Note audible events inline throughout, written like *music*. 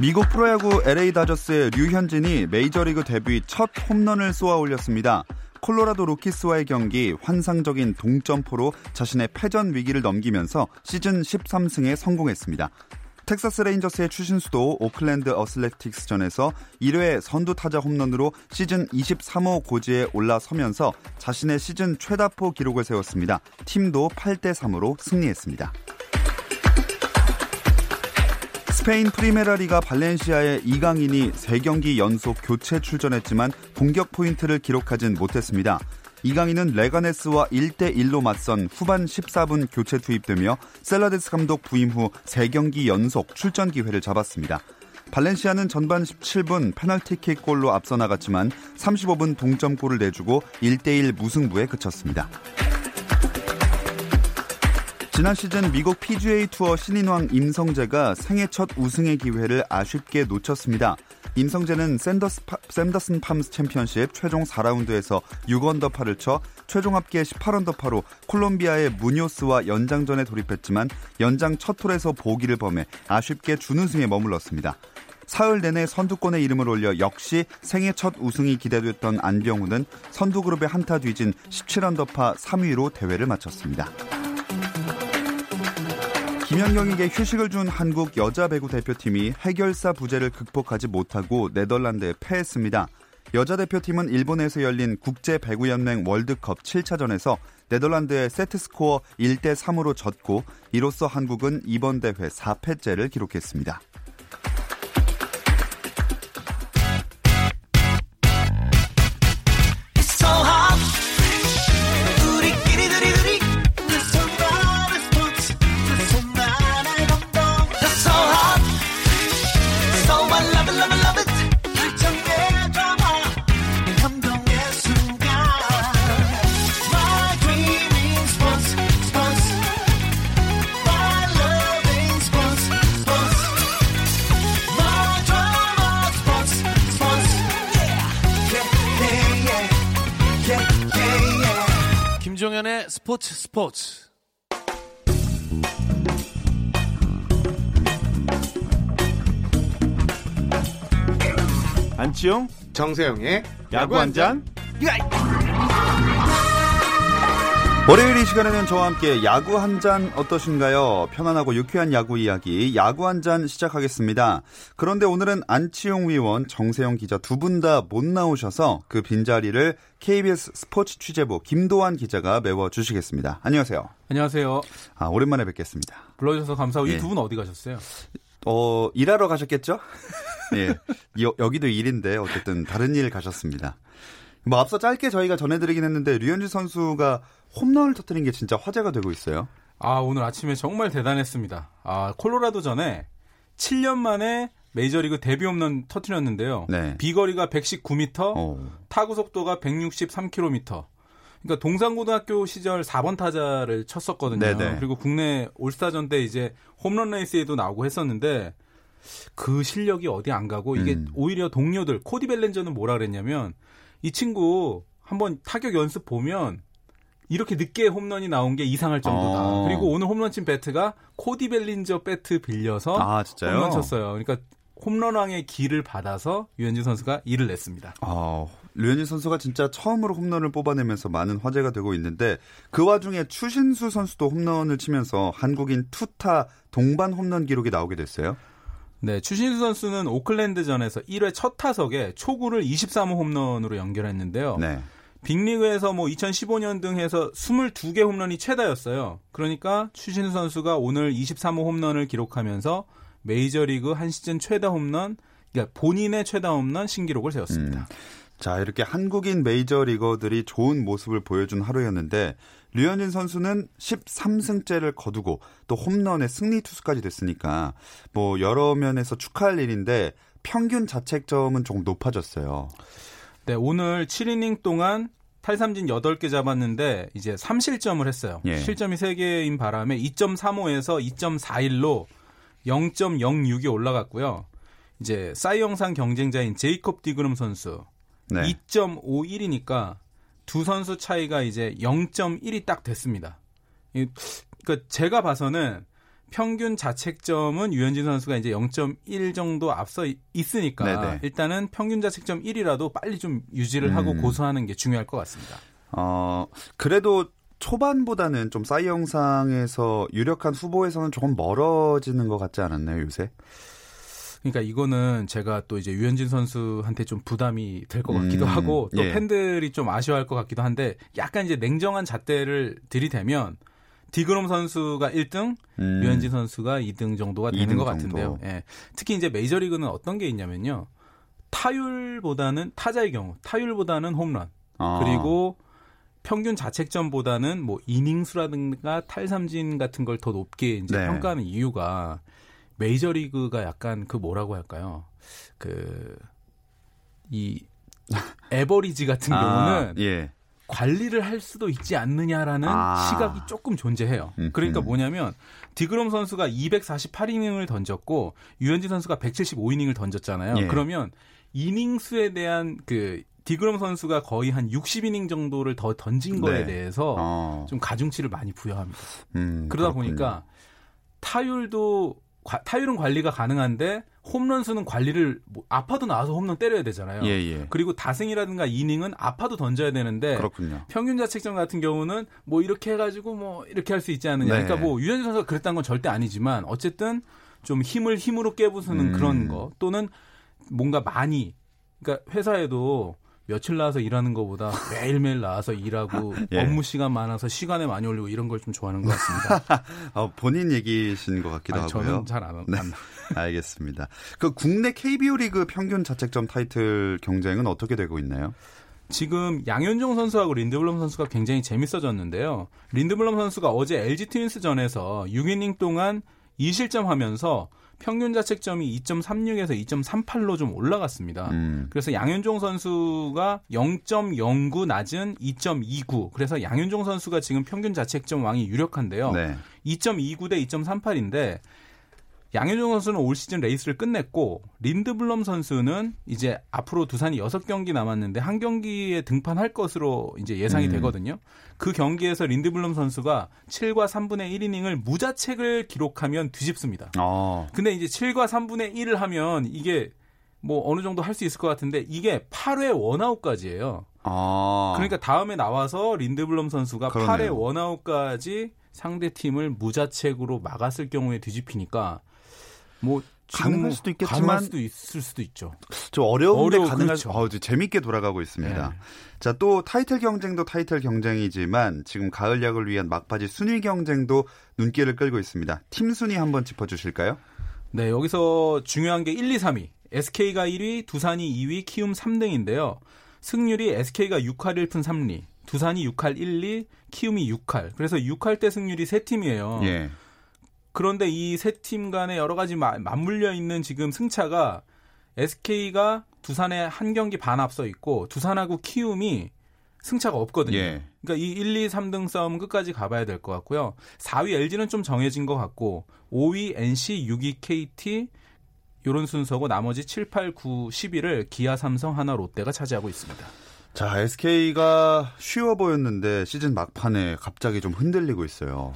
미국 프로야구 LA 다저스의 류현진이 메이저리그 데뷔 첫 홈런을 쏘아 올렸습니다. 콜로라도 로키스와의 경기 환상적인 동점포로 자신의 패전 위기를 넘기면서 시즌 13승에 성공했습니다. 텍사스 레인저스의 추신수도 오클랜드 어슬레틱스전에서 1회 선두 타자 홈런으로 시즌 23호 고지에 올라서면서 자신의 시즌 최다포 기록을 세웠습니다. 팀도 8대 3으로 승리했습니다. 스페인 프리메라리가 발렌시아의 이강인이 3경기 연속 교체 출전했지만 공격 포인트를 기록하진 못했습니다. 이강인은 레가네스와 1대1로 맞선 후반 14분 교체 투입되며 셀라데스 감독 부임 후 3경기 연속 출전 기회를 잡았습니다. 발렌시아는 전반 17분 페널티킥 골로 앞서 나갔지만 35분 동점골을 내주고 1대1 무승부에 그쳤습니다. 지난 시즌 미국 PGA 투어 신인왕 임성재가 생애 첫 우승의 기회를 아쉽게 놓쳤습니다. 임성재는 샌더스 파, 샌더슨 팜스 챔피언십 최종 4라운드에서 6언더파를 쳐 최종 합계 18언더파로 콜롬비아의 무뇨스와 연장전에 돌입했지만 연장 첫 홀에서 보기를 범해 아쉽게 준우승에 머물렀습니다. 사흘 내내 선두권에 이름을 올려 역시 생애 첫 우승이 기대됐던 안병훈은 선두그룹에 한타 뒤진 17언더파 3위로 대회를 마쳤습니다. 김연경에게 휴식을 준 한국 여자 배구 대표팀이 해결사 부재를 극복하지 못하고 네덜란드에 패했습니다. 여자 대표팀은 일본에서 열린 국제 배구 연맹 월드컵 7차전에서 네덜란드의 세트 스코어 1대 3으로 졌고 이로써 한국은 이번 대회 4패째를 기록했습니다. 스포츠 스포츠. 안치용 정세영의 야구 한 잔. 월요일 이 시간에는 저와 함께 야구 한 잔 어떠신가요? 편안하고 유쾌한 야구 이야기 야구 한 잔 시작하겠습니다. 그런데 오늘은 안치용 위원, 정세영 기자 두 분 다 못 나오셔서 그 빈자리를 KBS 스포츠 취재부 김도환 기자가 메워 주시겠습니다. 안녕하세요. 안녕하세요. 아, 오랜만에 뵙겠습니다. 불러주셔서 감사하고 예. 이두 분 어디 가셨어요? 어, 일하러 가셨겠죠? *laughs* 예. 여, 여기도 일인데 어쨌든 다른 일 가셨습니다. 뭐 앞서 짧게 저희가 전해드리긴 했는데 류현진 선수가 홈런을 터뜨린 게 진짜 화제가 되고 있어요. 아 오늘 아침에 정말 대단했습니다. 아 콜로라도 전에 7년 만에 메이저리그 데뷔 홈런 터뜨렸는데요. 네. 비거리가 119m, 어. 타구 속도가 163km. 그러니까 동산고등학교 시절 4번 타자를 쳤었거든요. 네네. 그리고 국내 올스타전 때 이제 홈런 레이스에도 나오고 했었는데 그 실력이 어디 안 가고 이게 음. 오히려 동료들 코디 벨렌저는 뭐라 그랬냐면 이 친구 한번 타격 연습 보면 이렇게 늦게 홈런이 나온 게 이상할 정도다. 어. 그리고 오늘 홈런 친 배트가 코디 벨린저 배트 빌려서 아? 홈런 쳤어요. 그러니까 홈런왕의 기를 받아서 유현진 선수가 이를 냈습니다. 어, 류현진 선수가 진짜 처음으로 홈런을 뽑아내면서 많은 화제가 되고 있는데 그 와중에 추신수 선수도 홈런을 치면서 한국인 투타 동반 홈런 기록이 나오게 됐어요. 네, 추신수 선수는 오클랜드전에서 1회 첫 타석에 초구를 23호 홈런으로 연결했는데요. 네. 빅리그에서 뭐 2015년 등 해서 22개 홈런이 최다였어요. 그러니까 추신수 선수가 오늘 23호 홈런을 기록하면서 메이저리그 한 시즌 최다 홈런, 그러니까 본인의 최다 홈런 신기록을 세웠습니다. 음. 자, 이렇게 한국인 메이저리거들이 좋은 모습을 보여준 하루였는데 류현진 선수는 13승째를 거두고 또 홈런의 승리 투수까지 됐으니까 뭐 여러 면에서 축하할 일인데 평균 자책점은 조금 높아졌어요. 네, 오늘 7이닝 동안 탈삼진 8개 잡았는데 이제 3실점을 했어요. 예. 실점이 3개인 바람에 2.35에서 2.41로 0.06이 올라갔고요. 이제 사이영상 경쟁자인 제이콥 디그름 선수 네. 2.51이니까 두 선수 차이가 이제 0.1이 딱 됐습니다. 이- 그러니까 제가 봐서는 평균 자책점은 유현진 선수가 이제 0.1 정도 앞서 이- 있으니까 네네. 일단은 평균 자책점 1이라도 빨리 좀 유지를 하고 음. 고수하는 게 중요할 것 같습니다. 어, 그래도 초반보다는 좀 싸이 영상에서 유력한 후보에서는 조금 멀어지는 것 같지 않았나요, 요새? 그러니까 이거는 제가 또 이제 유현진 선수한테 좀 부담이 될 것 같기도 음, 하고 또 예. 팬들이 좀 아쉬워할 것 같기도 한데 약간 이제 냉정한 잣대를 들이대면 디그롬 선수가 1등, 음. 유현진 선수가 2등 정도가 되는 2등 것. 같은데요. 예. 특히 이제 메이저리그는 어떤 게 있냐면요. 타율보다는 타자의 경우 타율보다는 홈런 아. 그리고 평균 자책점보다는 뭐 이닝수라든가 탈삼진 같은 걸 더 높게 이제 네. 평가하는 이유가 메이저리그가 약간 그 뭐라고 할까요? 그 이 에버리지 같은 아, 경우는 예. 관리를 할 수도 있지 않느냐라는 아. 시각이 조금 존재해요. 그러니까 뭐냐면 디그롬 선수가 248이닝을 던졌고 유현진 선수가 175이닝을 던졌잖아요. 예. 그러면 이닝 수에 대한 그 디그롬 선수가 거의 한 60이닝 정도를 더 던진 거에 네. 대해서 어. 좀 가중치를 많이 부여합니다. 음, 그러다 그렇군요. 보니까 타율도 과- 타율은 관리가 가능한데 홈런 수는 관리를 뭐 아파도 나와서 홈런 때려야 되잖아요. 예, 예. 그리고 다승이라든가 이닝은 아파도 던져야 되는데 그렇군요. 평균 자책점 같은 경우는 뭐 이렇게 해가지고 뭐 이렇게 할 수 있지 않느냐. 네. 그러니까 뭐 유현진 선수가 그랬다는 건 절대 아니지만 어쨌든 좀 힘을 힘으로 깨부수는 음. 그런 거 또는 뭔가 많이 그러니까 회사에도 며칠 나와서 일하는 것보다 매일매일 나와서 일하고 *laughs* 예. 업무 시간 많아서 시간에 많이 올리고 이런 걸 좀 좋아하는 것 같습니다. *laughs* 어, 본인 얘기신 것 같기도 아니, 하고요. 저는 잘안 네. 안, *laughs* 알겠습니다. 그 국내 KBO 리그 평균 자책점 타이틀 경쟁은 어떻게 되고 있나요? 지금 양현종 선수하고 린드블럼 선수가 굉장히 재밌어졌는데요. 린드블럼 선수가 어제 LG 트윈스전에서 6이닝 동안 2실점 하면서 평균 자책점이 2.36에서 2.38로 좀 올라갔습니다. 음. 그래서 양현종 선수가 0.09 낮은 2.29. 그래서 양현종 선수가 지금 평균 자책점 왕이 유력한데요. 네. 2.29 대 2.38인데 양현종 선수는 올 시즌 레이스를 끝냈고 린드블럼 선수는 이제 앞으로 두산이 6경기 남았는데 한 경기에 등판할 것으로 이제 예상이 음. 되거든요. 그 경기에서 린드블럼 선수가 7과 3분의 1이닝을 무자책을 기록하면 뒤집습니다. 어. 근데 이제 7과 3분의 1을 하면 이게 뭐 어느 정도 할 수 있을 것 같은데 이게 8회 원아웃까지예요. 아. 그러니까 다음에 나와서 린드블럼 선수가 그러네요. 8회 원아웃까지 상대 팀을 무자책으로 막았을 경우에 뒤집히니까 뭐 가능할 뭐 수도 있겠지만 가능할 수도 있을 수도 있죠. 좀 어려운데 어려워, 가능할 그렇죠. 어, 이제 재밌게 돌아가고 있습니다. 네. 자, 또 타이틀 경쟁도 타이틀 경쟁이지만 지금 가을 야구를 위한 막바지 순위 경쟁도 눈길을 끌고 있습니다. 팀 순위 한번 짚어 주실까요? 네, 여기서 중요한 게 1, 2, 3위. SK가 1위, 두산이 2위, 키움 3등인데요. 승률이 SK가 6할 1푼 3리, 두산이 6할 1리, 키움이 6할. 그래서 6할 때 승률이 세 팀이에요. 예. 그런데 이 세 팀 간에 여러 가지 마- 맞물려 있는 지금 승차가 SK가 두산에 한 경기 반 앞서 있고 두산하고 키움이 승차가 없거든요. 예. 그러니까 이 1, 2, 3등 싸움은 끝까지 가봐야 될 것 같고요. 4위 LG는 좀 정해진 것 같고 5위 NC, 6위 KT 요런 순서고 나머지 7, 8, 9, 10위를 기아, 삼성, 하나, 롯데가 차지하고 있습니다. 자, SK가 쉬워 보였는데 시즌 막판에 갑자기 좀 흔들리고 있어요.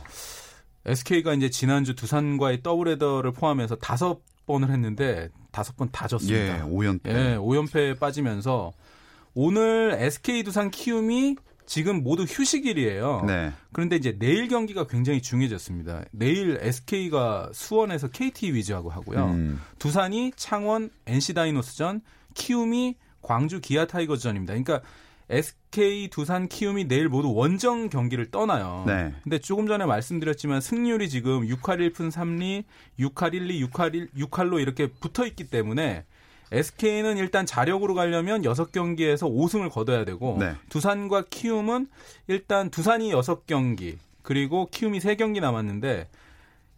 SK가 이제 지난주 두산과의 더블헤더를 포함해서 다섯 번을 했는데 다섯 번 다 졌습니다. 예, 5연패. 예, 5연패에 빠지면서 오늘 SK 두산 키움이 지금 모두 휴식일이에요. 네. 그런데 이제 내일 경기가 굉장히 중요해졌습니다. 내일 SK가 수원에서 KT 위즈하고 하고요. 음. 두산이 창원 NC 다이노스전, 키움이 광주 기아 타이거즈전입니다. 그러니까 SK 두산 키움이 내일 모두 원정 경기를 떠나요. 네. 근데 조금 전에 말씀드렸지만 승률이 지금 6할 1푼 3리, 6할 1리, 6할 1, 6할로 이렇게 붙어 있기 때문에 SK는 일단 자력으로 가려면 6경기에서 5승을 거둬야 되고 네. 두산과 키움은 일단 두산이 6경기 그리고 키움이 3경기 남았는데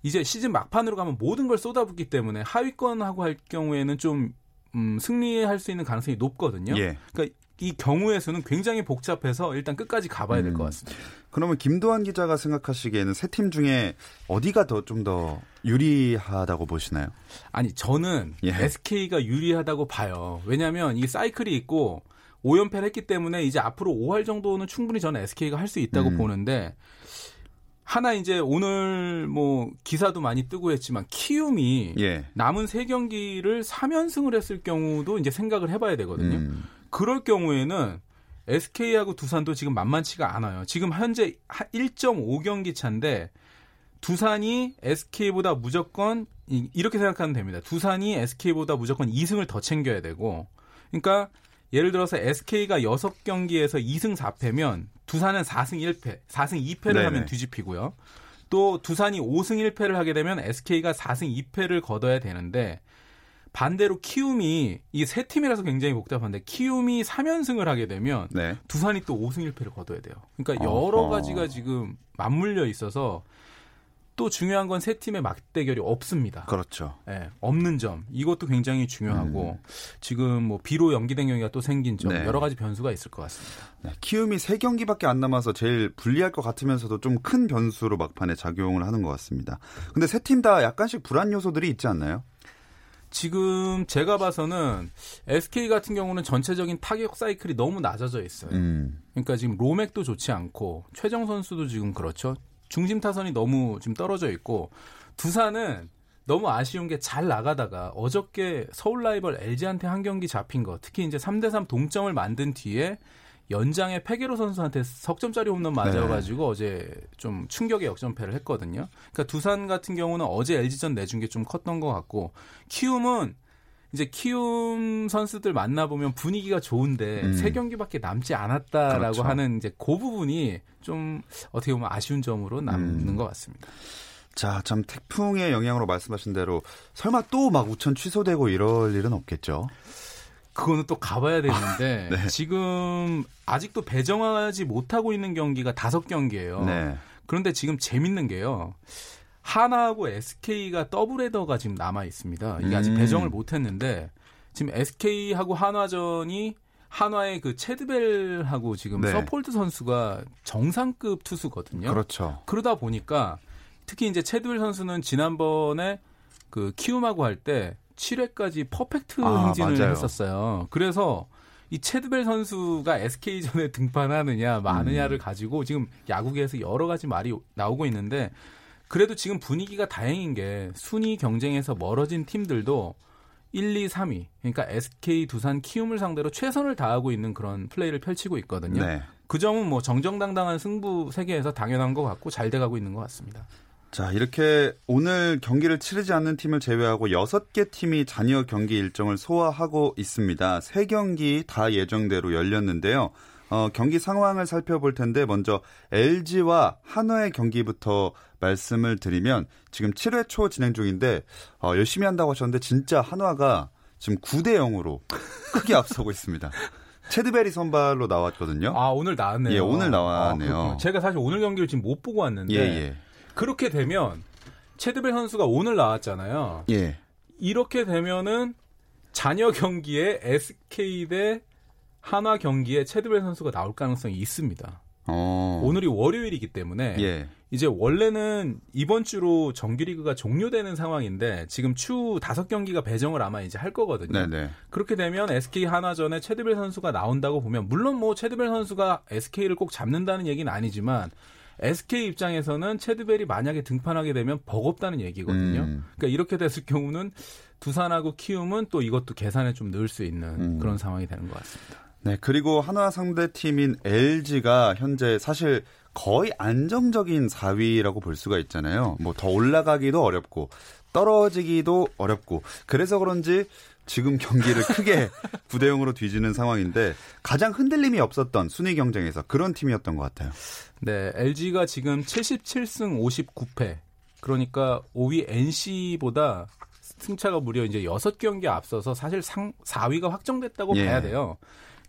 이제 시즌 막판으로 가면 모든 걸 쏟아붓기 때문에 하위권하고 할 경우에는 좀 음, 승리할 수 있는 가능성이 높거든요. 예. 그러니까 이 경우의 수는 굉장히 복잡해서 일단 끝까지 가봐야 될것 음. 같습니다. 그러면 김도환 기자가 생각하시기에는 세 팀 중에 어디가 더좀더 유리하다고 보시나요? 아니 저는 예. SK가 유리하다고 봐요. 왜냐하면 이 사이클이 있고 5연패를 했기 때문에 이제 앞으로 5할 정도는 충분히 저는 SK가 할 수 있다고 음. 보는데 하나 이제 오늘 뭐 기사도 많이 뜨고 했지만 키움이 예. 남은 세 경기를 3연승을 했을 경우도 이제 생각을 해봐야 되거든요. 음. 그럴 경우에는 SK하고 두산도 지금 만만치가 않아요. 지금 현재 1.5경기 차인데 두산이 SK보다 무조건 이- 이렇게 생각하면 됩니다. 두산이 SK보다 무조건 2승을 더 챙겨야 되고 그러니까 예를 들어서 SK가 6경기에서 2승 4패면 두산은 4승 1패, 4승 2패를 네네. 하면 뒤집히고요. 또 두산이 5승 1패를 하게 되면 SK가 4승 2패를 거둬야 되는데 반대로 키움이 이 세 팀이라서 굉장히 복잡한데 키움이 3연승을 하게 되면 네. 두산이 또 5승 1패를 거둬야 돼요. 그러니까 어허. 여러 가지가 지금 맞물려 있어서 또 중요한 건 세 팀의 맞대결이 없습니다. 그렇죠. 예, 없는 점 이것도 굉장히 중요하고 지금 뭐 비로 연기된 경기가 또 생긴 점 음. 네. 여러 가지 변수가 있을 것 같습니다. 네, 키움이 세 경기밖에 안 남아서 제일 불리할 것 같으면서도 좀 큰 변수로 막판에 작용을 하는 것 같습니다. 근데 세 팀 다 약간씩 불안 요소들이 있지 않나요? 지금 제가 봐서는 SK 같은 경우는 전체적인 타격 사이클이 너무 낮아져 있어요. 음. 그러니까 지금 로맥도 좋지 않고 최정 선수도 지금 그렇죠. 중심 타선이 너무 지금 떨어져 있고 두산은 너무 아쉬운 게 잘 나가다가 어저께 서울 라이벌 LG한테 한 경기 잡힌 거 특히 이제 3대 3 동점을 만든 뒤에 연장에 페게로 선수한테 석점짜리 홈런 맞아가지고 어제 좀 충격의 역전패를 했거든요. 그러니까 두산 같은 경우는 어제 LG전 내준 게 좀 컸던 것 같고 키움은 이제 키움 선수들 만나보면 분위기가 좋은데 음. 세 경기밖에 남지 않았다라고 그렇죠. 하는 이제 그 부분이 좀 어떻게 보면 아쉬운 점으로 남는 음. 것 같습니다. 자, 참 태풍의 영향으로 말씀하신 대로 설마 또 막 우천 취소되고 이럴 일은 없겠죠? 그거는 또 가봐야 되는데 네. 지금 아직도 배정하지 못하고 있는 경기가 다섯 경기예요. 네. 그런데 지금 재밌는 게요. 한화하고 SK가 더블 헤더가 지금 남아 있습니다. 이게 아직 음. 배정을 못했는데 지금 SK하고 한화전이 한화의 그 채드벨하고 지금 네. 서폴드 선수가 정상급 투수거든요. 그렇죠. 그러다 보니까 특히 이제 채드벨 선수는 지난번에 그 키움하고 할 때 7회까지 퍼펙트 아, 행진을 맞아요. 했었어요. 그래서 이 체드벨 선수가 SK전에 등판하느냐 마느냐를 음. 가지고 지금 야구계에서 여러 가지 말이 나오고 있는데 그래도 지금 분위기가 다행인 게 순위 경쟁에서 멀어진 팀들도 1, 2, 3위 그러니까 SK, 두산, 키움을 상대로 최선을 다하고 있는 그런 플레이를 펼치고 있거든요. 네. 그 점은 뭐 정정당당한 승부 세계에서 당연한 것 같고 잘 돼가고 있는 것 같습니다. 자, 이렇게 오늘 경기를 치르지 않는 팀을 제외하고 6개 팀이 잔여 경기 일정을 소화하고 있습니다. 3경기 다 예정대로 열렸는데요. 어, 경기 상황을 살펴볼 텐데 먼저 LG와 한화의 경기부터 말씀을 드리면 지금 7회 초 진행 중인데 어, 열심히 한다고 하셨는데 진짜 한화가 지금 9대 0으로 크게 *laughs* 앞서고 있습니다. 체드베리 선발로 나왔거든요. 아 오늘 나왔네요. 예, 오늘 나왔네요. 아. 제가 사실 오늘 경기를 지금 못 보고 왔는데 예, 예. 그렇게 되면 체드벨 선수가 오늘 나왔잖아요. 예. 이렇게 되면은 잔여 경기에 SK 대 한화 경기에 체드벨 선수가 나올 가능성이 있습니다. 어. 오늘이 월요일이기 때문에 예. 이제 원래는 이번 주로 정규리그가 종료되는 상황인데 지금 추 다섯 경기가 배정을 아마 이제 할 거거든요. 네네. 그렇게 되면 SK 한화전에 체드벨 선수가 나온다고 보면 물론 뭐 체드벨 선수가 SK를 꼭 잡는다는 얘기는 아니지만 SK 입장에서는 체드벨이 만약에 등판하게 되면 버겁다는 얘기거든요. 음. 그러니까 이렇게 됐을 경우는 두산하고 키움은 또 이것도 계산에 좀 넣을 수 있는 음. 그런 상황이 되는 것 같습니다. 네, 그리고 한화 상대 팀인 LG가 현재 사실 거의 안정적인 4위라고 볼 수가 있잖아요. 뭐 더 올라가기도 어렵고 떨어지기도 어렵고 그래서 그런지 지금 경기를 크게 *laughs* 9대 0으로 뒤지는 상황인데 가장 흔들림이 없었던 순위 경쟁에서 그런 팀이었던 것 같아요. 네, LG가 지금 77승 59패. 그러니까 5위 NC보다 승차가 무려 이제 6경기 앞서서 사실 상 4위가 확정됐다고 예. 봐야 돼요.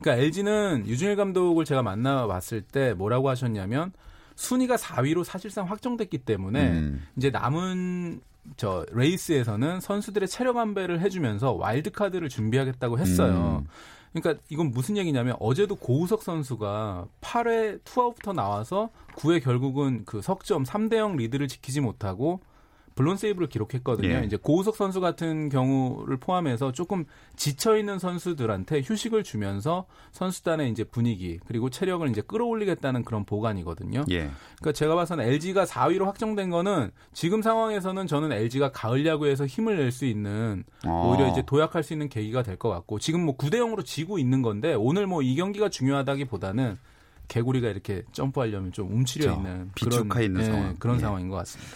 그러니까 LG는 류중일 감독을 제가 만나 봤을 때 뭐라고 하셨냐면 순위가 4위로 사실상 확정됐기 때문에 음. 이제 남은 저 레이스에서는 선수들의 체력 안배를 해주면서 와일드 카드를 준비하겠다고 했어요. 음. 그러니까 이건 무슨 얘기냐면 어제도 고우석 선수가 8회 투아웃부터 나와서 9회 결국은 그 석점 3대 0 리드를 지키지 못하고 블론 세이브를 기록했거든요. 예. 이제 고우석 선수 같은 경우를 포함해서 조금 지쳐 있는 선수들한테 휴식을 주면서 선수단의 이제 분위기 그리고 체력을 이제 끌어올리겠다는 그런 보관이거든요. 예. 그러니까 제가 봐서는 LG가 4위로 확정된 거는 지금 상황에서는 저는 LG가 가을 야구에서 힘을 낼 수 있는 어. 오히려 이제 도약할 수 있는 계기가 될 것 같고 지금 뭐 9대 0으로 지고 있는 건데 오늘 뭐 이 경기가 중요하다기보다는 개구리가 이렇게 점프하려면 좀 움츠려. 있는 비축해 있는 예, 상황. 그런 예. 상황인 것 같습니다.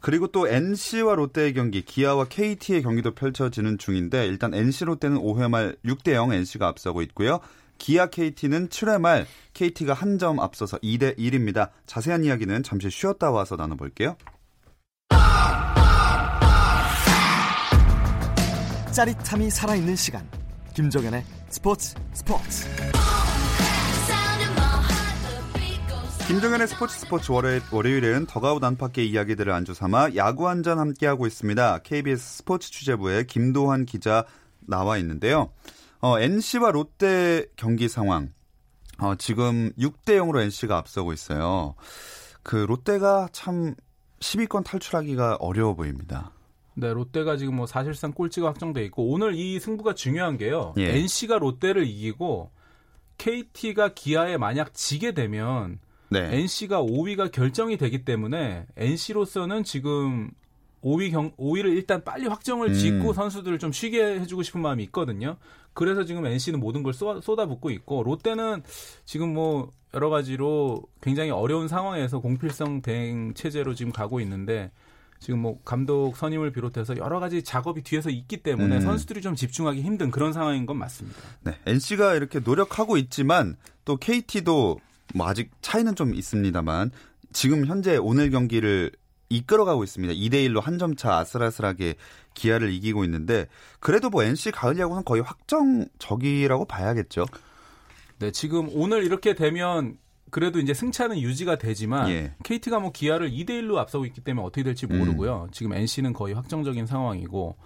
그리고 또 NC와 롯데의 경기, 기아와 KT의 경기도 펼쳐지는 중인데 일단 NC 롯데는 5회 말 6대 0 NC가 앞서고 있고요. 기아 KT는 7회 말 KT가 한 점 앞서서 2대 1입니다. 자세한 이야기는 잠시 쉬었다 와서 나눠볼게요. 짜릿함이 살아있는 시간 김종현의 스포츠 스포츠 김종현의 스포츠 스포츠 월요일, 월요일은 더가웃 안팎의 이야기들을 안주 삼아 야구 한 잔 함께하고 있습니다. KBS 스포츠 취재부의 김도환 기자 나와 있는데요. 어, NC와 롯데 경기 상황. 어, 지금 6대 0으로 NC가 앞서고 있어요. 그 롯데가 참 10위권 탈출하기가 어려워 보입니다. 네, 롯데가 지금 뭐 사실상 꼴찌가 확정돼 있고 오늘 이 승부가 중요한 게요. 예. NC가 롯데를 이기고 KT가 기아에 만약 지게 되면 네. NC가 5위가 결정이 되기 때문에 NC로서는 지금 5위 경 5위를 일단 빨리 확정을 음. 짓고 선수들을 좀 쉬게 해주고 싶은 마음이 있거든요. 그래서 지금 NC는 모든 걸 쏟아, 쏟아붓고 있고 롯데는 지금 뭐 여러 가지로 굉장히 어려운 상황에서 공필성 대행 체제로 지금 가고 있는데 지금 뭐 감독 선임을 비롯해서 여러 가지 작업이 뒤에서 있기 때문에 음. 선수들이 좀 집중하기 힘든 그런 상황인 건 맞습니다. 네, NC가 이렇게 노력하고 있지만 또 KT도 뭐 아직 차이는 좀 있습니다만 지금 현재 오늘 경기를 이끌어가고 있습니다. 2대 1로 한 점 차 아슬아슬하게 기아를 이기고 있는데 그래도 뭐 NC 가을 야구는 거의 확정적이라고 봐야겠죠. 네, 지금 오늘 이렇게 되면 그래도 이제 승차는 유지가 되지만 예. KT가 뭐 기아를 2대 1로 앞서고 있기 때문에 어떻게 될지 음. 모르고요. 지금 NC는 거의 확정적인 상황이고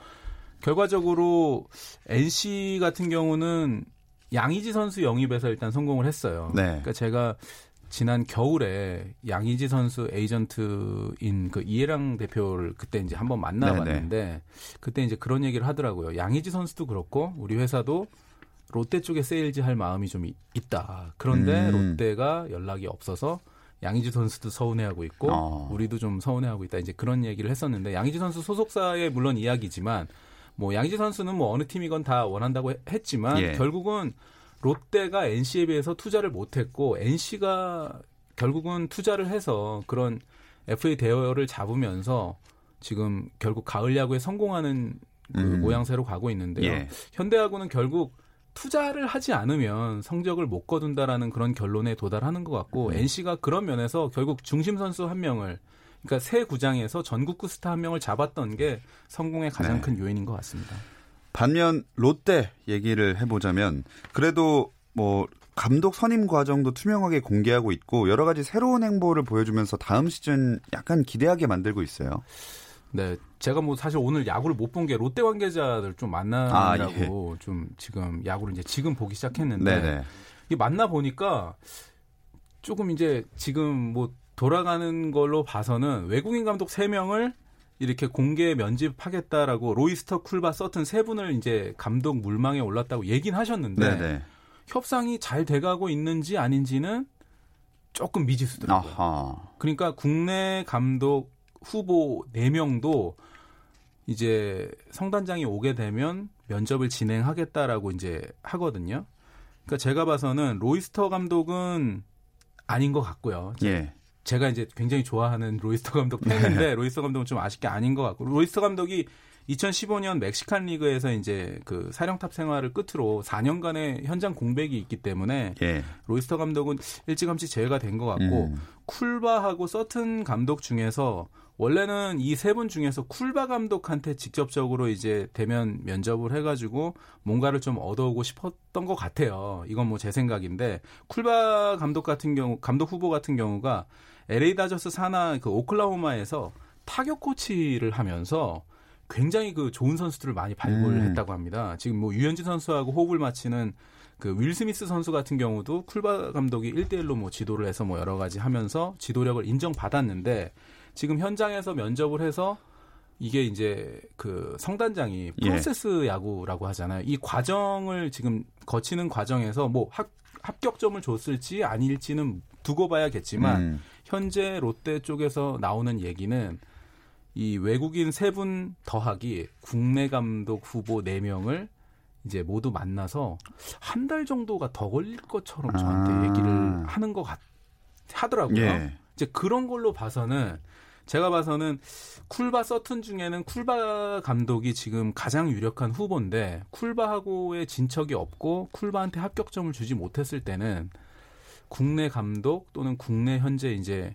결과적으로 NC 같은 경우는 양의지 선수 영입에서 일단 성공을 했어요. 네. 그러니까 제가 지난 겨울에 양의지 선수 에이전트인 그 이예랑 대표를 그때 이제 한번 네, 만나봤는데 그때 이제 그런 얘기를 하더라고요. 양의지 선수도 그렇고 우리 회사도 롯데 쪽에 세일즈 할 마음이 좀 이- 있다. 그런데 음. 롯데가 연락이 없어서 양의지 선수도 서운해하고 있고 어. 우리도 좀 서운해하고 있다. 이제 그런 얘기를 했었는데 양의지 선수 소속사의 물론 이야기지만 뭐 양의지 선수는 뭐 어느 팀이건 다 원한다고 해- 했지만 예. 결국은 롯데가 NC에 비해서 투자를 못했고 NC가 결국은 투자를 해서 그런 FA 대어를 잡으면서 지금 결국 가을 야구에 성공하는 그 음. 모양새로 가고 있는데요. 예. 현대야구는 결국 투자를 하지 않으면 성적을 못 거둔다라는 그런 결론에 도달하는 것 같고 음. NC가 그런 면에서 결국 중심 선수 한 명을 그러니까 새 구장에서 전국구 스타 한 명을 잡았던 게 성공의 가장 네. 큰 요인인 것 같습니다. 반면 롯데 얘기를 해보자면 그래도 뭐 감독 선임 과정도 투명하게 공개하고 있고 여러 가지 새로운 행보를 보여주면서 다음 시즌 약간 기대하게 만들고 있어요. 네, 제가 뭐 사실 오늘 야구를 못 본 게 롯데 관계자들 좀 만나라고 아, 좀 지금 야구를 이제 지금 보기 시작했는데 네네. 이 만나 보니까 조금 이제 지금 뭐 돌아가는 걸로 봐서는 외국인 감독 3명을 이렇게 공개 면집하겠다라고 로이스터, 쿨바, 서튼 세 분을 이제 감독 물망에 올랐다고 얘긴 하셨는데 네네. 협상이 잘 돼가고 있는지 아닌지는 조금 미지수더라고요. 아하. 그러니까 국내 감독 후보 4명도 이제 성단장이 오게 되면 면접을 진행하겠다라고 이제 하거든요. 그러니까 제가 봐서는 로이스터 감독은 아닌 것 같고요. 예. 제가 이제 굉장히 좋아하는 로이스터 감독 팬인데 로이스터 감독은 좀 아쉽게 아닌 것 같고 로이스터 감독이 2015년 멕시칸 리그에서 이제 그 사령탑 생활을 끝으로 4년간의 현장 공백이 있기 때문에 예. 로이스터 감독은 일찌감치 제외가 된 것 같고 음. 쿨바하고 서튼 감독 중에서 원래는 이 세 분 중에서 쿨바 감독한테 직접적으로 이제 대면 면접을 해가지고 뭔가를 좀 얻어오고 싶었던 것 같아요. 이건 뭐 제 생각인데 쿨바 감독 같은 경우 감독 후보 같은 경우가 LA 다저스 산하 그 오클라호마에서 타격 코치를 하면서 굉장히 그 좋은 선수들을 많이 발굴을 음. 했다고 합니다. 지금 뭐 유현진 선수하고 호흡을 맞추는 그 윌 스미스 선수 같은 경우도 쿨바 감독이 1대1로 뭐 지도를 해서 뭐 여러 가지 하면서 지도력을 인정받았는데 지금 현장에서 면접을 해서 이게 이제 그 성단장이 예. 프로세스 야구라고 하잖아요. 이 과정을 지금 거치는 과정에서 뭐 합, 합격점을 줬을지 아닐지는 두고 봐야겠지만 음. 현재 롯데 쪽에서 나오는 얘기는 이 외국인 세 분 더하기 국내 감독 후보 네 명을 이제 모두 만나서 한 달 정도가 더 걸릴 것처럼 저한테 아. 얘기를 하는 것 같, 하더라고요. 예. 이제 그런 걸로 봐서는 제가 봐서는 쿨바 서튼 중에는 쿨바 감독이 지금 가장 유력한 후보인데 쿨바하고의 진척이 없고 쿨바한테 합격점을 주지 못했을 때는 국내 감독 또는 국내 현재 이제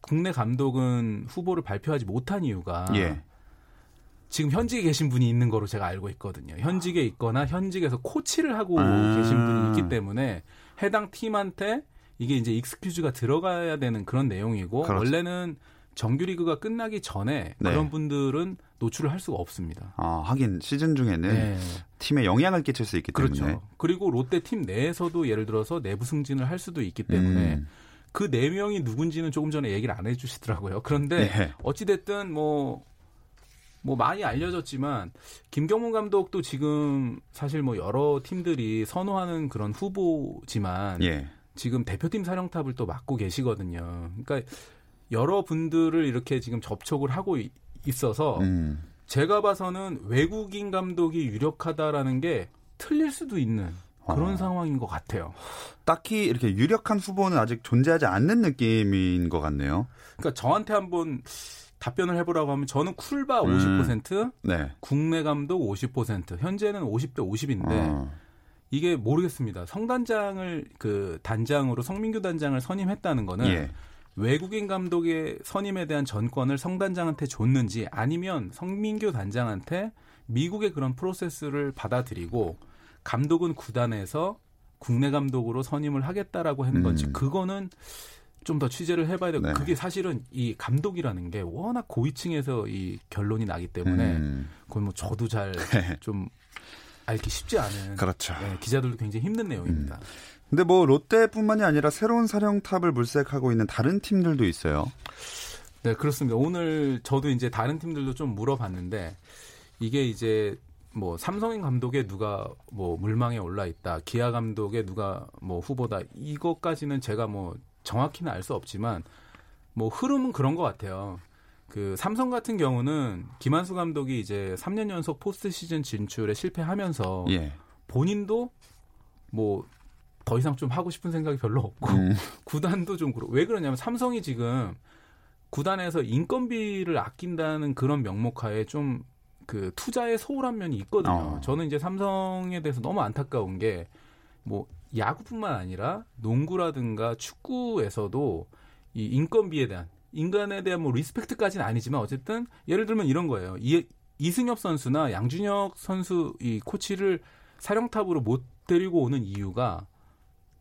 국내 감독은 후보를 발표하지 못한 이유가 예. 지금 현직에 계신 분이 있는 거로 제가 알고 있거든요. 현직에 있거나 현직에서 코치를 하고 아. 계신 분이 있기 때문에 해당 팀한테 이게 이제 익스큐즈가 들어가야 되는 그런 내용이고 그렇죠. 원래는 정규 리그가 끝나기 전에 네. 그런 분들은 노출을 할 수가 없습니다. 아, 하긴 시즌 중에는 네. 팀에 영향을 끼칠 수 있기 때문에. 그렇죠. 그리고 롯데 팀 내에서도 예를 들어서 내부 승진을 할 수도 있기 때문에 음. 그네 명이 누군지는 조금 전에 얘기를 안 해주시더라고요. 그런데 예. 어찌 됐든 뭐. 뭐 많이 알려졌지만 김경문 감독도 지금 사실 뭐 여러 팀들이 선호하는 그런 후보지만 예. 지금 대표팀 사령탑을 또 맡고 계시거든요. 그러니까 여러 분들을 이렇게 지금 접촉을 하고 이- 있어서 음. 제가 봐서는 외국인 감독이 유력하다라는 게 틀릴 수도 있는 그런 어. 상황인 것 같아요. 딱히 이렇게 유력한 후보는 아직 존재하지 않는 느낌인 것 같네요. 그러니까 저한테 한번 답변을 해보라고 하면 저는 쿨바 음. 50%, 네. 국내 감독 50%, 현재는 50대 50인데 어. 이게 모르겠습니다. 성단장을 그 단장으로 성민규 단장을 선임했다는 거는 예. 외국인 감독의 선임에 대한 전권을 성단장한테 줬는지 아니면 성민규 단장한테 미국의 그런 프로세스를 받아들이고 감독은 구단에서 국내 감독으로 선임을 하겠다라고 하는 건지 음. 그거는 좀 더 취재를 해봐야 되고 네. 그게 사실은 이 감독이라는 게 워낙 고위층에서 이 결론이 나기 때문에 음. 그건 뭐 저도 잘 *laughs* 좀 알기 쉽지 않은 그렇죠. 네, 기자들도 굉장히 힘든 내용입니다. 근데 뭐 롯데뿐만이 아니라 새로운 사령탑을 물색하고 있는 다른 팀들도 있어요. 네, 그렇습니다. 오늘 저도 이제 다른 팀들도 좀 물어봤는데 이게 이제 뭐 삼성인 감독에 누가 뭐 물망에 올라 있다, 기아 감독에 누가 뭐 후보다 이것까지는 제가 뭐 정확히는 알 수 없지만 뭐 흐름은 그런 것 같아요. 그 삼성 같은 경우는 김한수 감독이 이제 3년 연속 포스트 시즌 진출에 실패하면서 예. 본인도 뭐 더 이상 좀 하고 싶은 생각이 별로 없고 음. *laughs* 구단도 좀 그렇고 왜 그러냐면 삼성이 지금 구단에서 인건비를 아낀다는 그런 명목하에 좀 그 투자에 소홀한 면이 있거든요. 어. 저는 이제 삼성에 대해서 너무 안타까운 게 뭐 야구뿐만 아니라 농구라든가 축구에서도 이 인건비에 대한 인간에 대한 뭐 리스펙트까지는 아니지만 어쨌든 예를 들면 이런 거예요. 이, 이승엽 선수나 양준혁 선수 이 코치를 사령탑으로 못 데리고 오는 이유가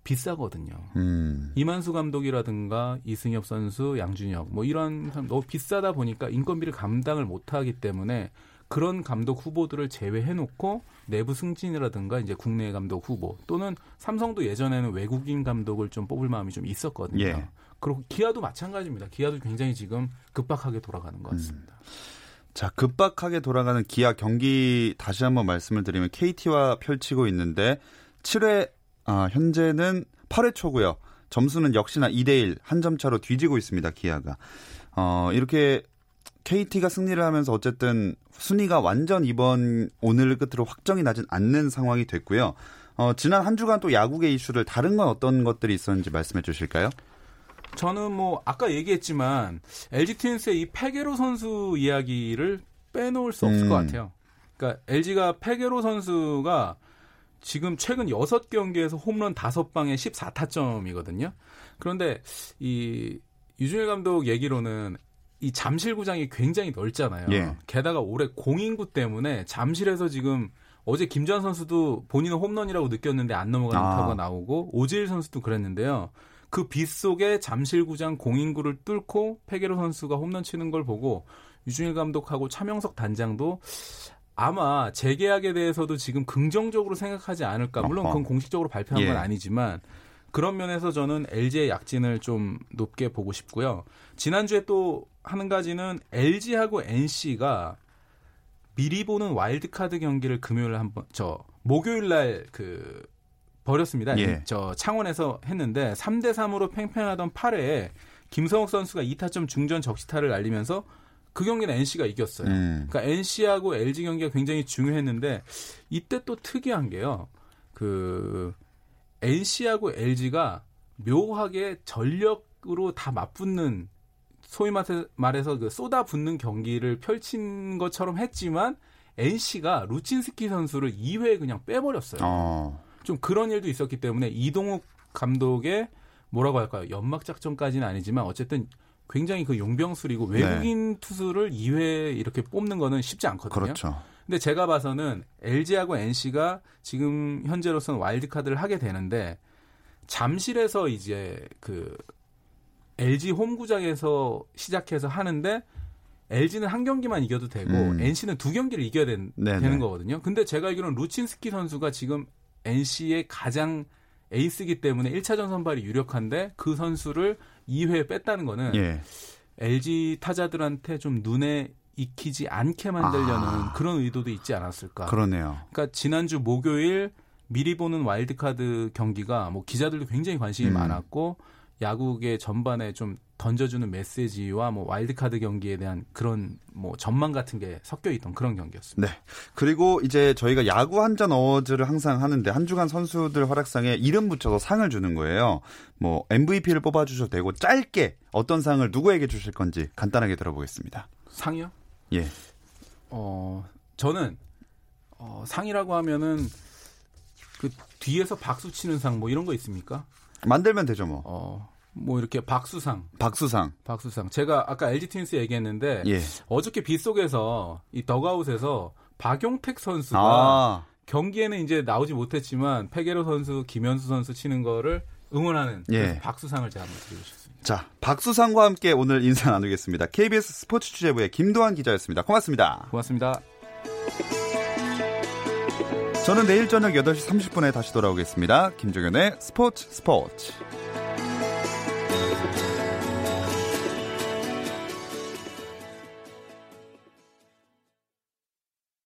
비싸거든요. 음. 이만수 감독이라든가 이승엽 선수, 양준혁 뭐 이런 사람 너무 비싸다 보니까 인건비를 감당을 못 하기 때문에 그런 감독 후보들을 제외해 놓고 내부 승진이라든가 이제 국내 감독 후보 또는 삼성도 예전에는 외국인 감독을 좀 뽑을 마음이 좀 있었거든요. 예. 그리고 기아도 마찬가지입니다. 기아도 굉장히 지금 급박하게 돌아가는 것 같습니다. 자, 급박하게 돌아가는 기아 경기 다시 한번 말씀을 드리면 KT와 펼치고 있는데 7회 아, 현재는 8회 초고요. 점수는 역시나 2대 1 한 점 차로 뒤지고 있습니다. 기아가. 어, 이렇게 KT가 승리를 하면서 어쨌든 순위가 완전 이번 오늘 끝으로 확정이 나진 않는 상황이 됐고요. 어, 지난 한 주간 또 야구계 이슈를 다른 건 어떤 것들이 있었는지 말씀해 주실까요? 저는 뭐 아까 얘기했지만 LG 트윈스의 이 페게로 선수 이야기를 빼놓을 수 없을 음. 것 같아요. 그러니까 LG가 페게로 선수가 지금 최근 6경기에서 홈런 5방에 14타점이거든요. 그런데 이 유준일 감독 얘기로는 이 잠실구장이 굉장히 넓잖아요. 예. 게다가 올해 공인구 때문에 잠실에서 지금 어제 김주환 선수도 본인은 홈런이라고 느꼈는데 안 넘어가는 아. 타구가 나오고 오재일 선수도 그랬는데요. 그 빗속에 잠실구장 공인구를 뚫고 페게로 선수가 홈런 치는 걸 보고 유준일 감독하고 차명석 단장도 아마 재계약에 대해서도 지금 긍정적으로 생각하지 않을까. 물론. 그건 공식적으로 발표한 건 예. 아니지만 그런 면에서 저는 LG의 약진을 좀 높게 보고 싶고요. 지난주에 또한 가지는 LG하고 NC가 미리 보는 와일드카드 경기를 금요일 한번 저 목요일 날 그 벌였습니다. 예. 저 창원에서 했는데 3대 3으로 팽팽하던 8회에 김성욱 선수가 2타점 중전 적시타를 날리면서 그 경기는 NC가 이겼어요. 음. 그러니까 NC하고 LG 경기가 굉장히 중요했는데 이때 또 특이한 게요. 그 NC하고 LG가 묘하게 전력으로 다 맞붙는 소위 말해- 말해서 그 쏟아붓는 경기를 펼친 것처럼 했지만 NC가 루친스키 선수를 2회에 그냥 빼버렸어요. 어. 좀 그런 일도 있었기 때문에 이동욱 감독의 뭐라고 할까요? 연막 작전까지는 아니지만 어쨌든 굉장히 그 용병술이고 네. 외국인 투수를 2회 이렇게 뽑는 거는 쉽지 않거든요. 그렇죠. 근데 제가 봐서는 LG하고 NC가 지금 현재로서는 와일드카드를 하게 되는데 잠실에서 이제 그 LG 홈구장에서 시작해서 하는데 LG는 한 경기만 이겨도 되고 음. NC는 두 경기를 이겨야 된, 네네. 되는 거거든요. 근데 제가 알기로는 루친스키 선수가 지금 NC의 가장 에이스기 때문에 1차전 선발이 유력한데 그 선수를 2회에 뺐다는 거는 예. LG 타자들한테 좀 눈에 익히지 않게 만들려는 아. 그런 의도도 있지 않았을까. 그러네요. 그러니까 지난주 목요일 미리 보는 와일드카드 경기가 뭐 기자들도 굉장히 관심이 음. 많았고 야구계 전반에 좀 던져주는 메시지와 뭐 와일드카드 경기에 대한 그런 뭐 전망 같은 게 섞여 있던 그런 경기였습니다. 네. 그리고 이제 저희가 야구 한잔 어워즈를 항상 하는데 한 주간 선수들 활약상에 이름 붙여서 상을 주는 거예요. 뭐 MVP를 뽑아 주셔도 되고 짧게 어떤 상을 누구에게 주실 건지 간단하게 들어보겠습니다. 상이요? 예. 어 저는 어, 상이라고 하면은 그 뒤에서 박수 치는 상 뭐 이런 거 있습니까? 만들면 되죠 뭐. 어, 뭐 이렇게 박수상, 박수상. 박수상. 제가 아까 LG 트윈스 얘기했는데 예. 어저께 빗속에서 이 더가웃에서 박용택 선수가 아. 경기에는 이제 나오지 못했지만 페게로 선수, 김현수 선수 치는 거를 응원하는 예. 박수상을 제가 한번 드리고 싶습니다. 자, 박수상과 함께 오늘 인사 나누겠습니다. KBS 스포츠 취재부의 김도환 기자였습니다. 고맙습니다. 고맙습니다. 저는 내일 저녁 8시 30분에 다시 돌아오겠습니다. 김종현의 스포츠 스포츠.